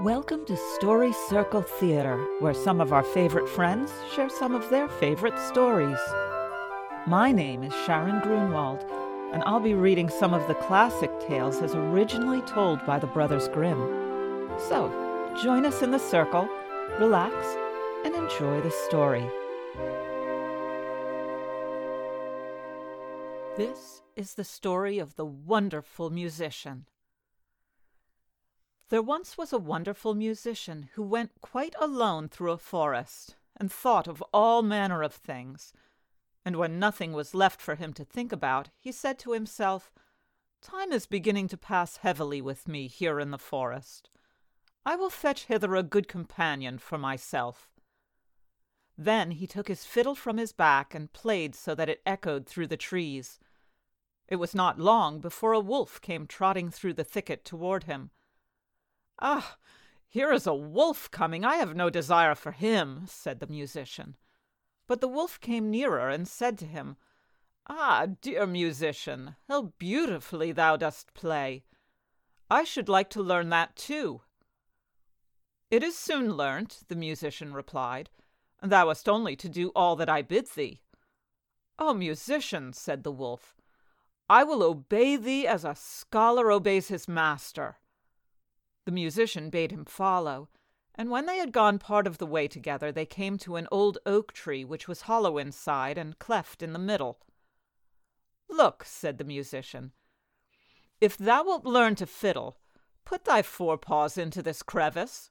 Welcome to Story Circle Theater, where some of our favorite friends share some of their favorite stories. My name is Sharon Grunwald, and I'll be reading some of the classic tales as originally told by the Brothers Grimm. So, join us in the circle, relax, and enjoy the story. This is the story of the wonderful musician. There once was a wonderful musician who went quite alone through a forest and thought of all manner of things. And when nothing was left for him to think about, he said to himself, Time is beginning to pass heavily with me here in the forest. I will fetch hither a good companion for myself. Then he took his fiddle from his back and played so that it echoed through the trees. It was not long before a wolf came trotting through the thicket toward him. Ah, here is a wolf coming. I have no desire for him, said the musician. But the wolf came nearer and said to him, Ah, dear musician, how beautifully thou dost play. I should like to learn that too. It is soon learnt, the musician replied. Thou hast only to do all that I bid thee. O musician, said the wolf, I will obey thee as a scholar obeys his master. The musician bade him follow, and when they had gone part of the way together, they came to an old oak tree which was hollow inside and cleft in the middle. Look, said the musician, if thou wilt learn to fiddle, put thy forepaws into this crevice.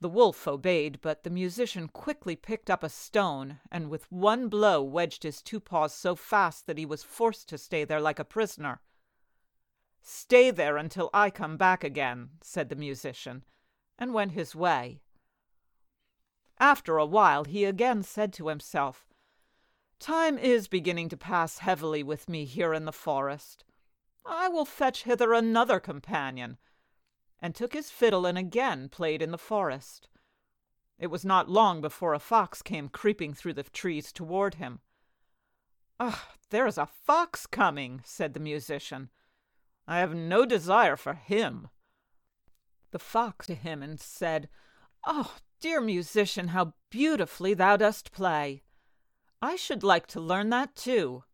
The wolf obeyed, but the musician quickly picked up a stone, and with one blow wedged his two paws so fast that he was forced to stay there like a prisoner. Stay there until I come back again, said the musician, and went his way. After a while he again said to himself, Time is beginning to pass heavily with me here in the forest. I will fetch hither another companion, and took his fiddle and again played in the forest. It was not long before a fox came creeping through the trees toward him. Ah, there is a fox coming, said the musician. I have no desire for him. The fox to him and said, Oh, dear musician, how beautifully thou dost play. I should like to learn that too.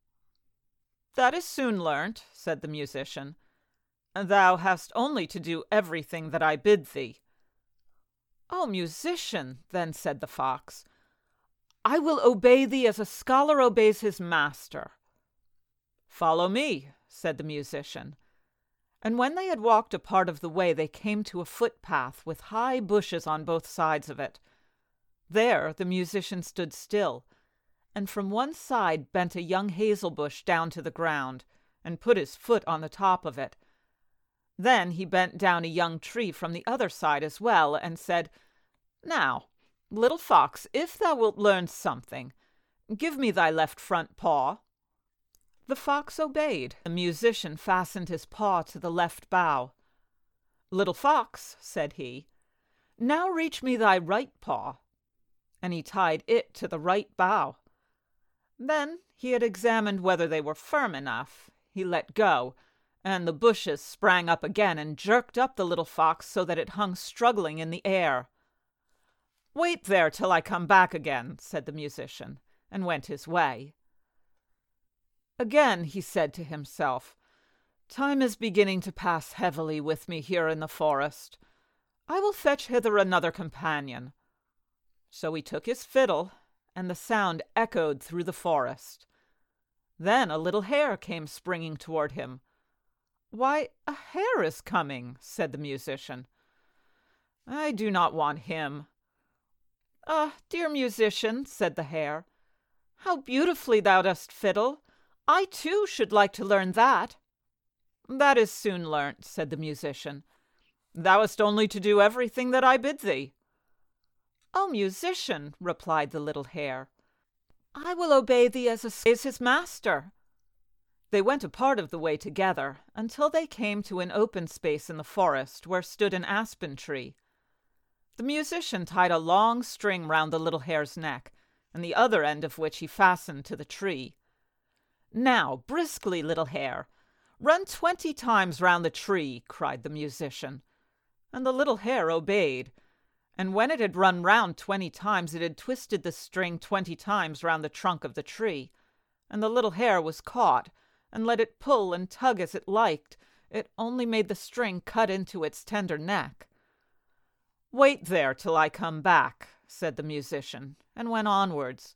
That is soon learnt, said the musician. Thou hast only to do everything that I bid thee. O musician, then said the fox, I will obey thee as a scholar obeys his master. Follow me, said the musician and when they had walked a part of the way, they came to a footpath with high bushes on both sides of it. There the musician stood still, and from one side bent a young hazel bush down to the ground, and put his foot on the top of it. Then he bent down a young tree from the other side as well, and said, Now, little fox, if thou wilt learn something, give me thy left front paw. The fox obeyed. The musician fastened his paw to the left bough. Little fox, said he, now reach me thy right paw. And he tied it to the right bough. Then he had examined whether they were firm enough. He let go, and the bushes sprang up again and jerked up the little fox so that it hung struggling in the air. Wait there till I come back again, said the musician, and went his way. Again he said to himself, Time is beginning to pass heavily with me here in the forest. I will fetch hither another companion. So he took his fiddle, and the sound echoed through the forest. Then a little hare came springing toward him. Why, a hare is coming, said the musician. I do not want him. Ah, dear musician, said the hare, how beautifully thou dost fiddle. I too should like to learn that. That is soon learnt, said the musician. Thou hast only to do everything that I bid thee. O musician, replied the little hare, I will obey thee as a is his master. They went a part of the way together until they came to an open space in the forest where stood an aspen tree. The musician tied a long string round the little hare's neck, and the other end of which he fastened to the tree. Now, briskly, little hare, run twenty times round the tree, cried the musician. and the little hare obeyed. And when it had run round twenty times, it had twisted the string twenty times round the trunk of the tree. And the little hare was caught, and let it pull and tug as it liked, it only made the string cut into its tender neck. Wait there till I come back, said the musician, and went onwards.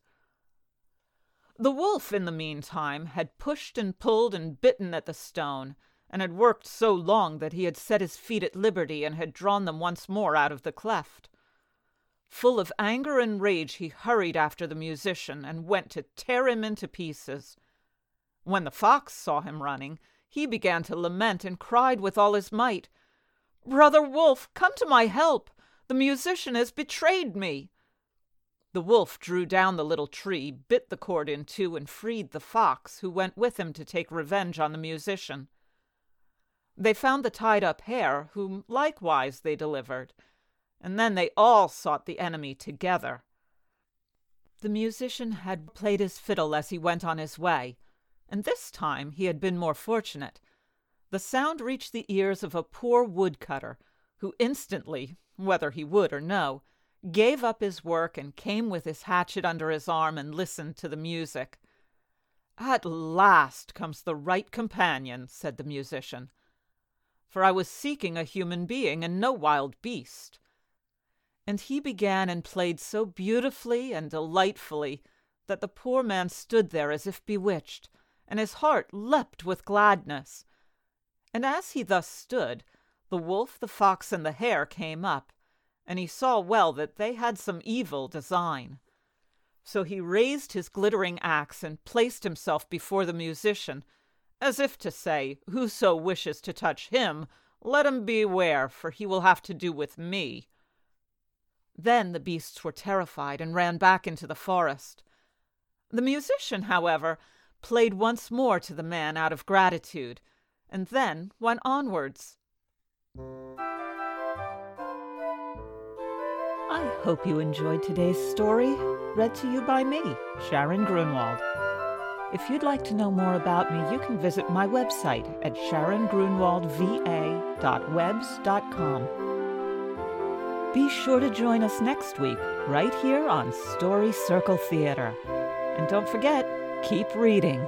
The wolf, in the meantime, had pushed and pulled and bitten at the stone, and had worked so long that he had set his feet at liberty and had drawn them once more out of the cleft. Full of anger and rage, he hurried after the musician and went to tear him into pieces. When the fox saw him running, he began to lament and cried with all his might, Brother Wolf, come to my help! The musician has betrayed me! The wolf drew down the little tree, bit the cord in two, and freed the fox, who went with him to take revenge on the musician. They found the tied up hare, whom likewise they delivered, and then they all sought the enemy together. The musician had played his fiddle as he went on his way, and this time he had been more fortunate. The sound reached the ears of a poor woodcutter, who instantly, whether he would or no, gave up his work and came with his hatchet under his arm and listened to the music. At last comes the right companion, said the musician, for I was seeking a human being and no wild beast. And he began and played so beautifully and delightfully that the poor man stood there as if bewitched, and his heart leapt with gladness. And as he thus stood, the wolf, the fox, and the hare came up, and he saw well that they had some evil design. So he raised his glittering axe and placed himself before the musician, as if to say, Whoso wishes to touch him, let him beware, for he will have to do with me. Then the beasts were terrified and ran back into the forest. The musician, however, played once more to the man out of gratitude, and then went onwards. I hope you enjoyed today's story, read to you by me, Sharon Grunwald. If you'd like to know more about me, you can visit my website at sharongrunwaldva.webs.com. Be sure to join us next week, right here on Story Circle Theater. And don't forget, keep reading.